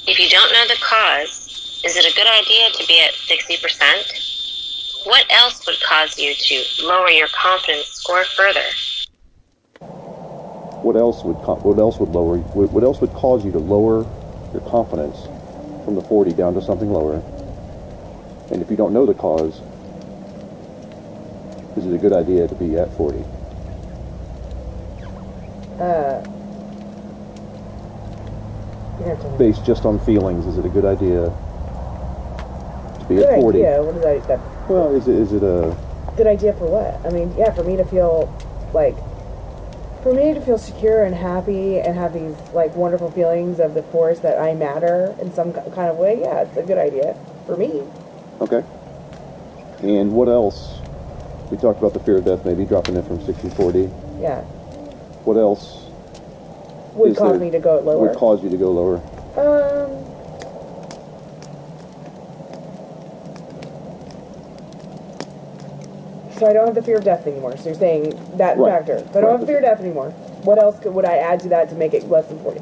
If you don't know the cause, is it a good idea to be at 60%? What else would cause you to lower your confidence score further? What else would co- what else would lower what, what else would cause you to lower your confidence from the 40 down to something lower? And if you don't know the cause, is it a good idea to be at 40? Uh, you have to Based just on feelings, is it a good idea to be good at 40? idea. What is that? that? Well, is it is it a Good idea for what? I mean, yeah, for me to feel like, for me to feel secure and happy and have these like wonderful feelings of the force that I matter in some kind of way. Yeah, it's a good idea for me. okay? And what else? We talked about the fear of death, maybe dropping it from 60 to 40. Yeah, What else would is cause there- me to go lower. would cause you to go lower? um. So I don't have the fear of death anymore. So you're saying that Right. factor. So I don't Right. have the fear of death anymore. What else could, would I add to that to make it less than forty?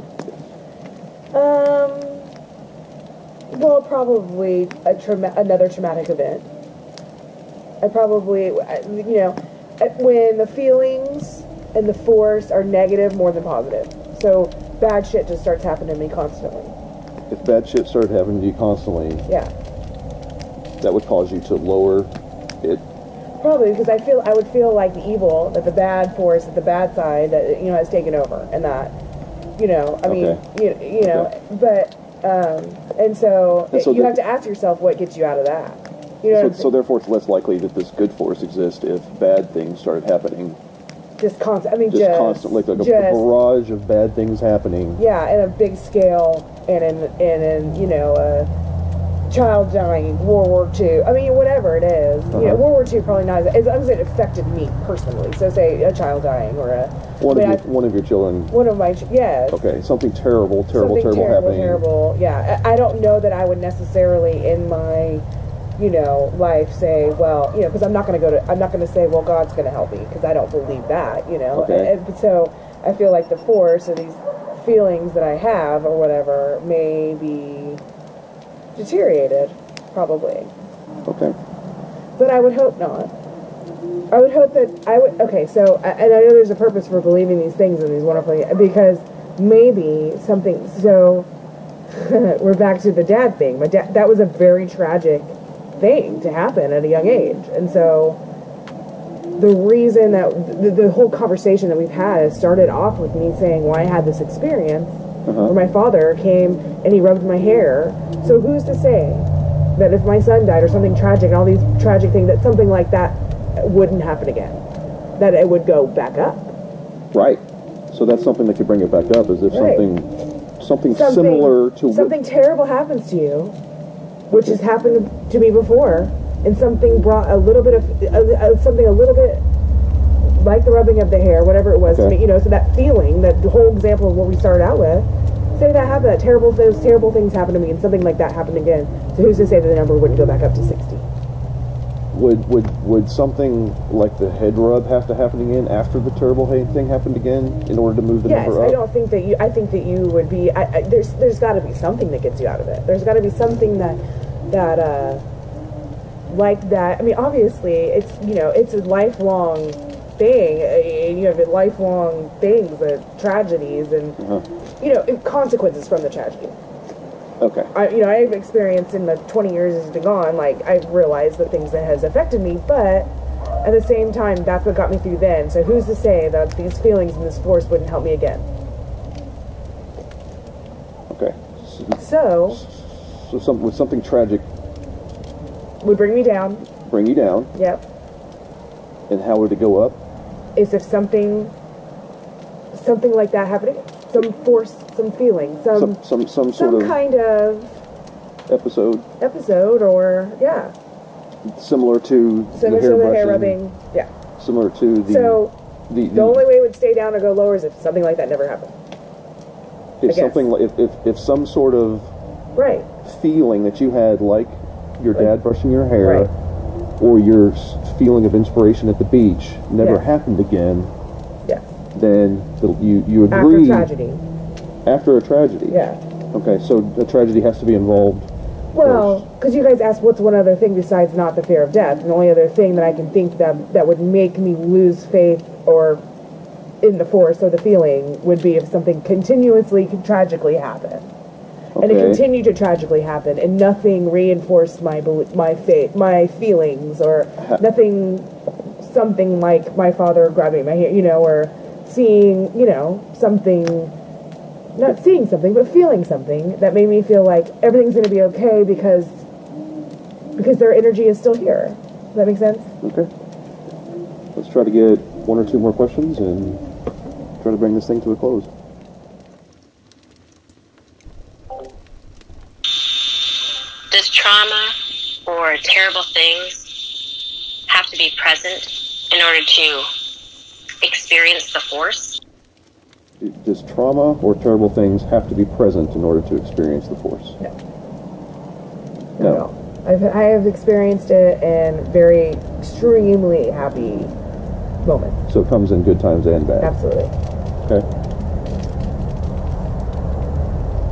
Um. Well, probably a trauma- another traumatic event. I probably, I- you know, I- when the feelings and the force are negative more than positive. So bad shit just starts happening to me constantly. If bad shit started happening to you constantly, Yeah, that would cause you to lower it. probably because I feel I would feel like the evil that the bad force, that the bad side, that you know has taken over, and that you know, I mean, Okay. you, you know, but um, and so, And so you have to ask yourself what gets you out of that. You know, So, so therefore, it's less likely that this good force exists if bad things started happening. Just constant. I mean, Just, just constantly, like a, a barrage of bad things happening. yeah, in a big scale, and in and in you know, uh, child dying, World War II. I mean, whatever it is. You know, Uh-huh. World War II probably not as, as long as it affected me personally. So say a child dying or a One of your, I- one of your children. one of my yes. Okay, something terrible, terrible, Something terrible, terrible, happening. terrible. Yeah, I, I don't know that I would necessarily in my, you know, life say, well, you know, because I'm not going to go to, I'm not going to say, well, God's going to help me because I don't believe that, you know. Okay. And, and so I feel like the force of these feelings that I have or whatever may be deteriorated, probably, Okay, but I would hope not. I would hope that I would. Okay, so and I know there's a purpose for believing these things and these wonderful because maybe something. So <laughs> we're back to the dad thing. My dad. That was a very tragic thing to happen at a young age, and so the reason that the, the whole conversation that we've had started off with me saying why I had this experience uh-huh. where my father came and he rubbed my hair. So who's to say that if my son died or something tragic, all these tragic things, that something like that wouldn't happen again? That it would go back up. Right. So that's something that could bring it back up. Is if Right. something, something Something similar to something terrible happens to you, which has happened to me before, and something brought a little bit of uh, uh, something a little bit like the rubbing of the hair, whatever it was to me. You know, so that feeling, that whole example of what we started out with. Say that happened, that terrible, those terrible things happened to me, and something like that happened again. So who's to say that the number wouldn't go back up to sixty? Would would would something like the head rub have to happen again after the terrible hate thing happened again in order to move the Yes, number up? I don't think that you. I think that you would be. I, I, there's there's got to be something that gets you out of it. There's got to be something that that uh like that. I mean, obviously, it's you know it's a lifelong thing. uh, and You have lifelong things, uh, tragedies, and Uh-huh. you know consequences from the tragedy. Okay. I, you know, I've experienced in the 20 years it's been gone, like, I've realized the things that has affected me, but at the same time, that's what got me through then. So who's to say that these feelings and this force wouldn't help me again? Okay. So, So some with something tragic would bring me down, bring you down, yep, and how would it go up? is if something, something like that happening, some force, some feeling, some, Some some some sort some of kind of episode episode, or, yeah, similar to similar the hair to the brushing, hair rubbing, yeah. similar to the So, the, the only way it would stay down or go lower is if something like that never happened. if guess. something like if, if if some sort of Right. feeling that you had like your dad brushing your hair Right. or your s- feeling of inspiration at the beach never Yeah. happened again. Then the, you you agree After tragedy. after a tragedy Yeah. okay so a tragedy has to be involved Well, because you guys asked what's one other thing besides not the fear of death, and the only other thing that I can think that that would make me lose faith or in the force or the feeling would be if something continuously tragically happened, and it continued to tragically happen, and nothing reinforced my my faith, my feelings, or nothing, something like my father grabbing my hair, you know, or seeing, you know, something not seeing something, but feeling something that made me feel like everything's going to be okay because because their energy is still here. Does that make sense? okay let's try to get one or two more questions and try to bring this thing to a close Does trauma or terrible things have to be present in order to experience the force? does trauma or terrible things have to be present in order to experience the force No. no I've, I have experienced it in very extremely happy moments. so it comes in good times and bad Absolutely. okay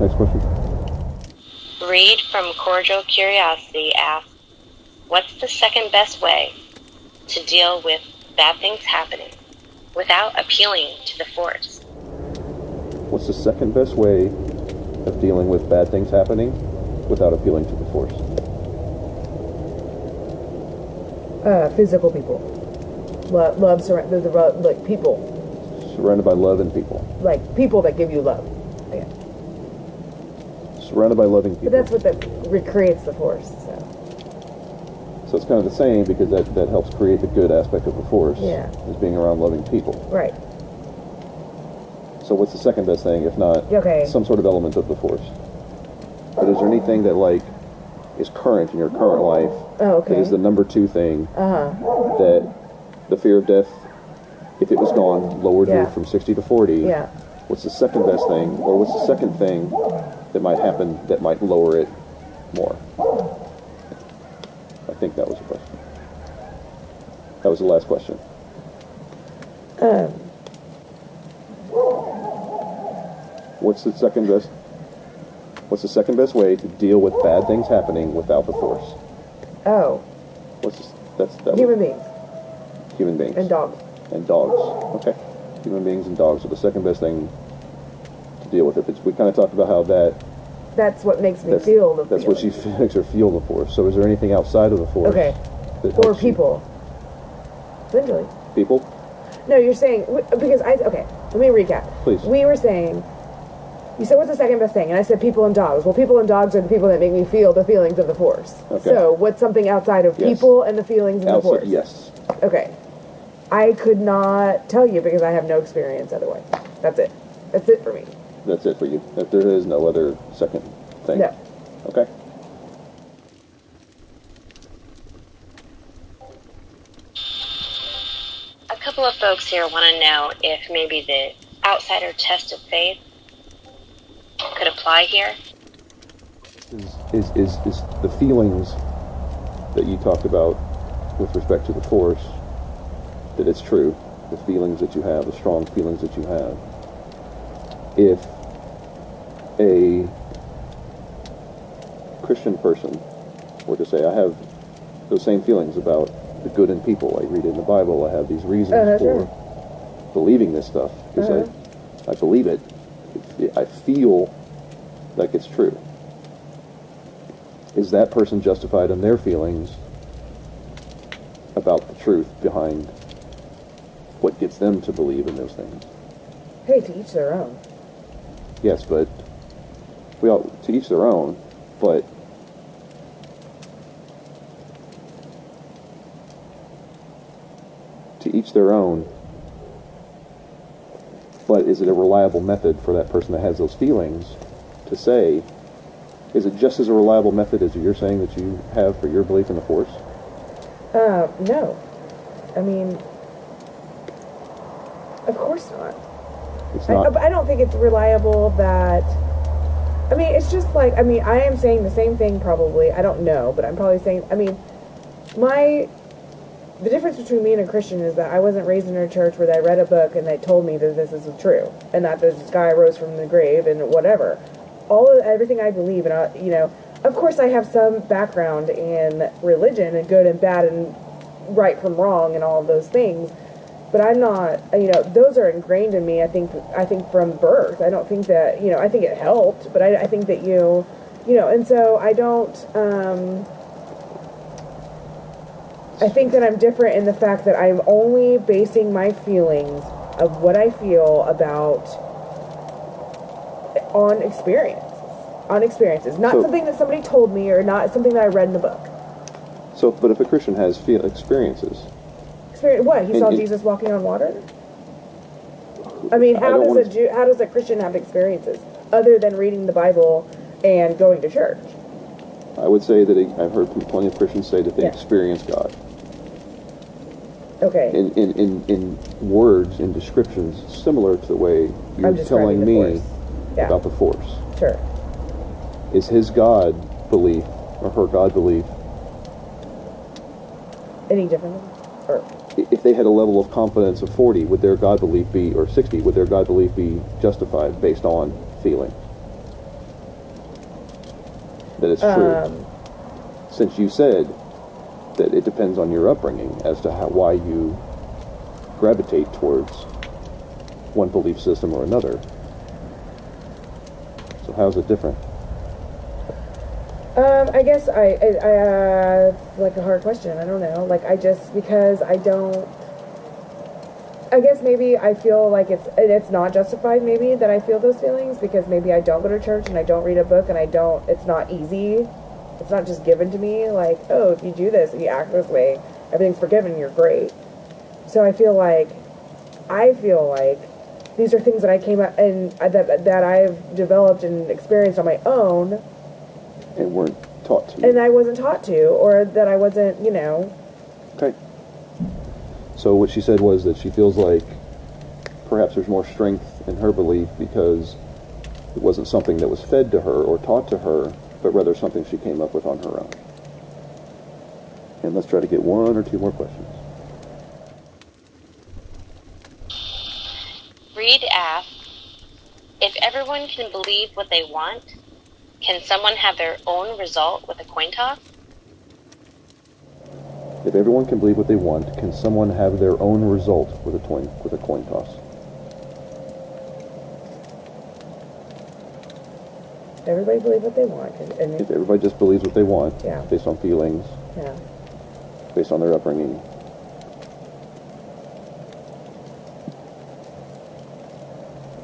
next question Reid from Cordial Curiosity asks, What's the second best way to deal with bad things happening without appealing to the force? What's the second best way of dealing with bad things happening without appealing to the force? Uh, physical people. Love, love, surra- the, the, ro- like people, Surrounded by love and people. like people that give you love. Yeah. Surrounded by loving people. But that's what that recreates the force. So it's kind of the same because that, that helps create the good aspect of the force. Yeah. Is being around loving people. right. So what's the second best thing if not Okay. some sort of element of the force? But is there anything that like is current in your current life Oh, okay. that is the number two thing Uh huh. that the fear of death, if it was gone, lowered Yeah. you from 60 to 40? Yeah. What's the second best thing, or what's the second thing that might happen that might lower it more? I think that was the question. That was the last question. Um. What's the second best? What's the second best way to deal with bad things happening without the force? Oh, What's the, that's that? human Was, beings. Human beings. and dogs. And dogs. Okay. Human beings and dogs are the second best thing to deal with. If it's, we kind of talked about how that That's what makes me that's, feel the that's what she feeling. <laughs> makes her feel the force. So is there anything outside of the force? Okay. Or helps you? people. Eventually. People. No, you're saying because I okay. Let me recap. Please. We were saying. You said what's the second best thing, and I said people and dogs. Well, people and dogs are the people that make me feel the feelings of the force. Okay. So, what's something outside of Yes. people and the feelings of the force? Yes. Okay. I could not tell you because I have no experience otherwise. That's it. That's it for me. That's it for you. If there is no other second thing. No. Okay. A couple of folks here want to know if maybe the outsider test of faith could apply here. Is, is is is the feelings that you talked about with respect to the force that it's true. The feelings that you have, the strong feelings that you have. If a Christian person were to say, I have those same feelings about the good in people. I read it in the Bible. I have these reasons Uh-huh, for sure. believing this stuff because Uh-huh. I, I believe it. It- I feel like it's true. Is that person justified in their feelings about the truth behind what gets them to believe in those things? Hey, to each their own. Yes, but we all to each their own. But to each their own. But is it a reliable method for that person that has those feelings to say? Is it just as a reliable method as you're saying that you have for your belief in the force? Uh, no. I mean, of course not. It's I, not. I don't think it's reliable that. I mean, it's just like I mean, I am saying the same thing probably. I don't know, but I'm probably saying. I mean, my the difference between me and a Christian is that I wasn't raised in a church where they read a book and they told me that this is true and that this guy rose from the grave and whatever. All of everything I believe, and I, you know, of course, I have some background in religion and good and bad and right from wrong and all of those things but I'm not, you know, those are ingrained in me. I think, I think from birth. I don't think that, you know, I think it helped, but I, I think that you, you know, and so I don't. um I think that I'm different in the fact that I'm only basing my feelings of what I feel about on experience, on experiences, not So- something that somebody told me or not something that I read in a book. So, but if a Christian has feel experiences, Experience, what he saw and- Jesus walking on water. I mean, how don't does a Jew, how does a Christian have experiences other than reading the Bible and going to church? I would say that I've heard plenty of Christians say that they Yeah. experience God. Okay, in, in, in, in words, in descriptions, similar to the way you're telling me. Yeah, about the force. sure. Is his God belief or her God belief, Any different? Or i- if they had a level of confidence of 40, would their God belief be, or 60, would their God belief be justified based on feeling? That it's true. um, Since you said that it depends on your upbringing as to how, why you gravitate towards one belief system or another. So how's it different? Um, I guess I, I, I uh, like a hard question. I don't know. Like I just because I don't. I guess maybe I feel like it's it's not justified. Maybe that I feel those feelings because maybe I don't go to church and I don't read a book and I don't. It's not easy. It's not just given to me. Like oh, if you do this, if you act this way, everything's forgiven. You're great. So I feel like I feel like these are things that I came up and uh, that that I've developed and experienced on my own, and weren't taught to and I wasn't taught to, or that I wasn't, you know. okay. So what she said was that she feels like perhaps there's more strength in her belief because it wasn't something that was fed to her or taught to her, but rather something she came up with on her own. And let's try to get one or two more questions. Reid asks, if everyone can believe what they want, can someone have their own result with a coin toss? If everyone can believe what they want, can someone have their own result with a coin with a coin toss? Everybody believe what they want. and If everybody just believes what they want, Yeah. based on feelings, yeah. based on their upbringing,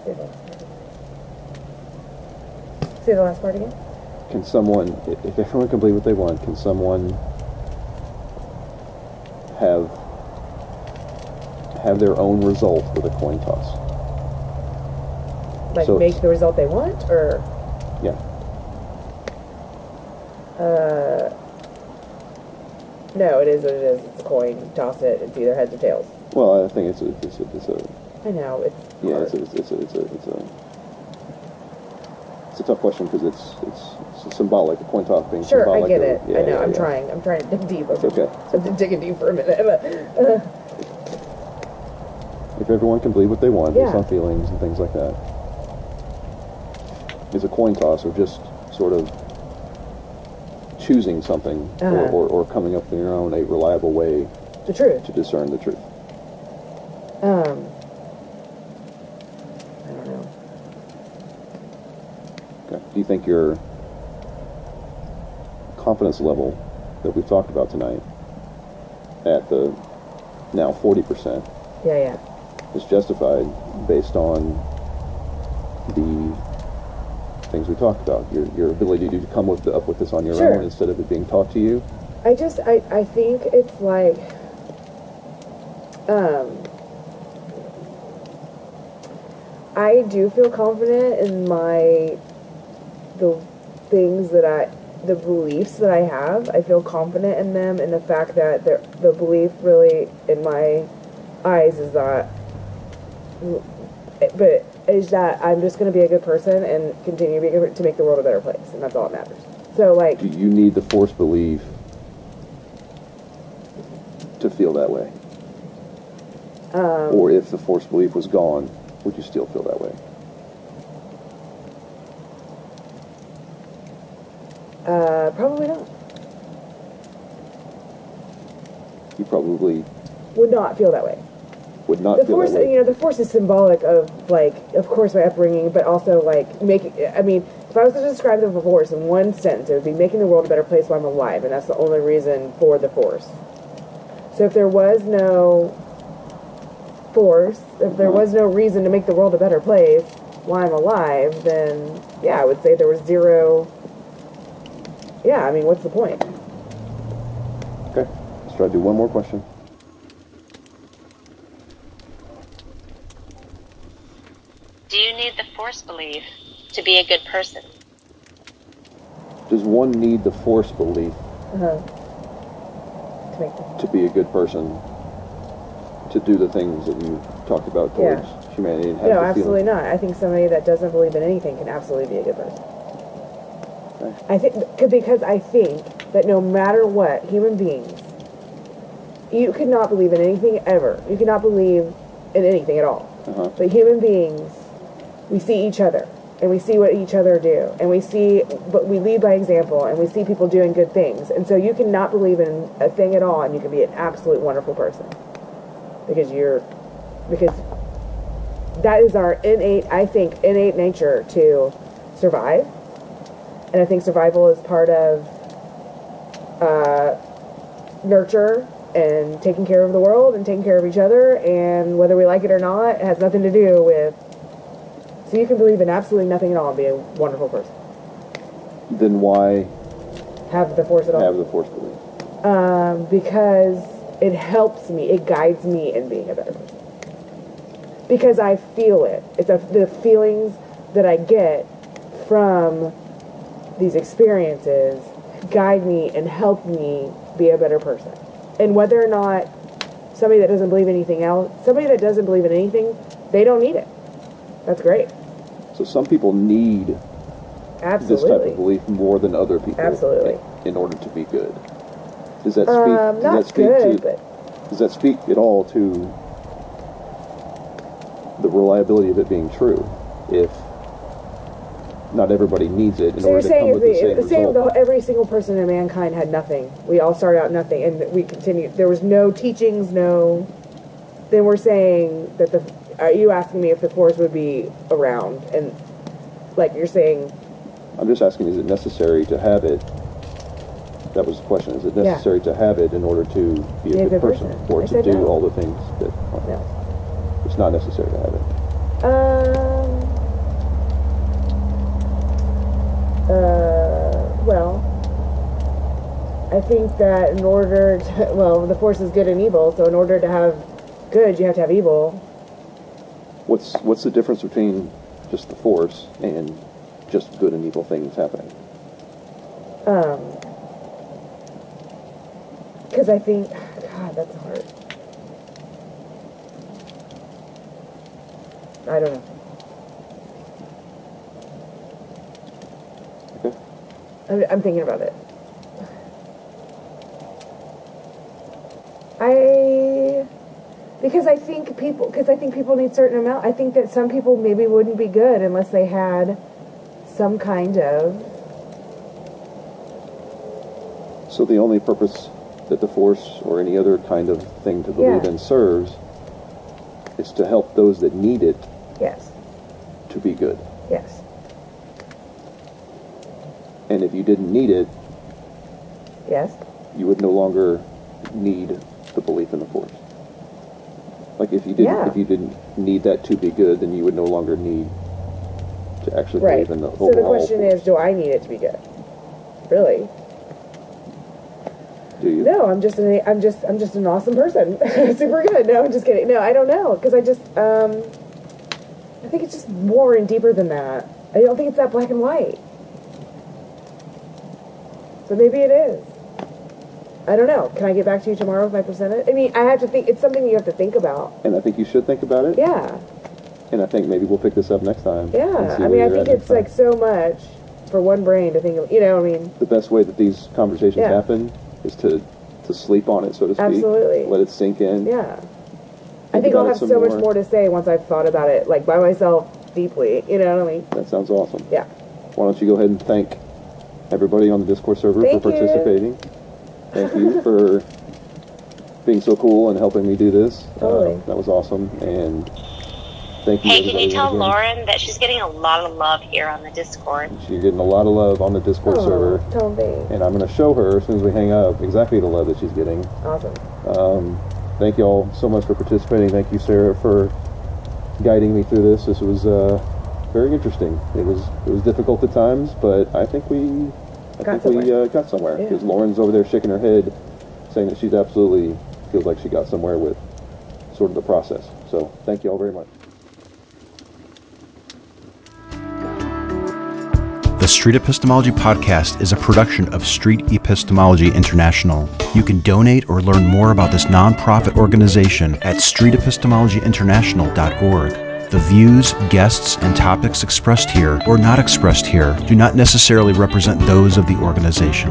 Say the last part again. Say the last part again. can someone, if everyone can believe what they want, can someone have have their own result with a coin toss? Like So- make the result they want, or Yeah. uh, no, it is what it is. It's a coin. Toss it. It's either heads or tails. Well, I think it's a, it's a, it's a I know it's yeah, hard. it's a, it's a, it's a, it's a, it's a, a tough question because it's, it's it's symbolic. A coin toss being symbolic. Sure, I get of- it. yeah, I know. yeah, I'm yeah. trying. I'm trying to dig deep. Okay. I've been digging deep for a minute. But, uh, If everyone can believe what they want based on feelings and things like that, is a coin toss or just sort of choosing something or, Uh-huh. or, or coming up with your own a reliable way the truth. to discern the truth. Um, I don't know. Okay. Do you think your confidence level that we've talked about tonight at the now 40% Yeah, yeah. is justified based on the things we talked about? Your, your ability to come with up with this on your Sure. own instead of it being taught to you? I just I, I think it's like um I do feel confident in my the things that I the beliefs that I have. I feel confident in them and the fact that the the belief really in my eyes is that but is that I'm just going to be a good person and continue to, good- to make the world a better place and that's all that matters. So like Do you need the force belief to feel that way? um or if the force belief was gone, would you still feel that way? Uh probably not. You probably would not feel that way. would not The feel force, that way. you know, the force is symbolic of like, of course, my upbringing, but also like making. I mean, if I was to describe the force in one sentence, it would be making the world a better place while I'm alive, and that's the only reason for the force. So if there was no force, if there was no reason to make the world a better place while I'm alive, then yeah, I would say there was zero. Yeah, I mean, what's the point? Okay, let's try to do one more question. Do you need the force belief to be a good person? Does one need the force belief Uh-huh. To make the, to be a good person? To do the things that you talked about Yeah. towards humanity and have no, absolutely feeling? not. I think somebody that doesn't believe in anything can absolutely be a good person. I think because I think that no matter what, human beings, you could not believe in anything ever. You could not believe in anything at all. Uh-huh. But human beings, we see each other and we see what each other do, and we see, but we lead by example, and we see people doing good things. And so you cannot believe in a thing at all, and you can be an absolute wonderful person because you're because that is our innate, I think, innate nature to survive. And I think survival is part of uh, nurture and taking care of the world and taking care of each other. And whether we like it or not, it has nothing to do with. So you can believe in absolutely nothing at all and be a wonderful person. Then why Have the force at all. have the force belief? Um, because it helps me, it guides me in being a better person. Because I feel it. It's a, the feelings that I get from these experiences guide me and help me be a better person. And whether or not somebody that doesn't believe anything else, somebody that doesn't believe in anything, they don't need it. That's great. So some people need this type of belief more than other people. Absolutely. In order to be good. Does that speak? Um, does that speak good, to? Does that speak at all to the reliability of it being true? If not everybody needs it in So order to come saying with the same the, same, the, every single person in mankind had nothing. We all started out nothing, and we continued. There was no teachings, no. Then we're saying that the. Are you asking me if the force would be around? And like you're saying, I'm just asking, is it necessary to have it? That was the question. Is it Yeah. necessary to have it in order to be a good, person, or I to do no. all the things that? no. It's not necessary to have it. Um. Uh. Well. I think that in order to, <laughs> well, the force is good and evil. So in order to have good, you have to have evil. What's what's the difference between just the force and just good and evil things happening? Um. Because I think, God, that's hard. I don't know. I'm, I'm thinking about it. I because I think people because I think people need certain amount. I think that some people maybe wouldn't be good unless they had some kind of So the only purpose that the force or any other kind of thing to believe Yeah. in serves is to help those that need it yes, to be good. yes, And if you didn't need it, yes, you would no longer need the belief in the force. Like if you didn't Yeah. if you didn't need that to be good, then you would no longer need to actually right. believe in the whole. So the question force. is, do I need it to be good? Really? Do you? No, I'm just an I'm just I'm just an awesome person. <laughs> Super good. No, I'm just kidding. No, I don't know because I just um I think it's just more and deeper than that. I don't think it's that black and white. So maybe it is. I don't know. Can I get back to you tomorrow with my percentage? I mean, I have to think. It's something you have to think about. And I think you should think about it. Yeah, And I think maybe we'll pick this up next time. yeah. I mean, I think it's time. like so much for one brain to think of. You know, I mean, the best way that these conversations Yeah. happen is to to sleep on it, so to speak. Absolutely. Let it sink in. yeah. I think I'll have so much more. more to say once I've thought about it, like by myself deeply. You know what I mean? That sounds awesome. Yeah. Why don't you go ahead and thank everybody on the Discord server Thank for you. participating? Thank you for <laughs> being so cool and helping me do this. Totally. Uh, that was awesome. And thank you, Hey, can you tell again. Lauren that she's getting a lot of love here on the Discord? You're getting a lot of love on the Discord Oh, server. Tom thanks. And I'm going to show her as soon as we hang up exactly the love that she's getting. Awesome. Um, thank you all so much for participating. Thank you, Sarah, for guiding me through this. This was uh, very interesting. It was it was difficult at times, but I think we I Got think we somewhere. uh, got somewhere Yeah. because Lauren's over there shaking her head, saying that she's absolutely feels like she got somewhere with sort of the process. So thank you all very much. The Street Epistemology Podcast is a production of Street Epistemology International. You can donate or learn more about this nonprofit organization at streetepistemologyinternational.org. The views, guests, and topics expressed here or not expressed here do not necessarily represent those of the organization.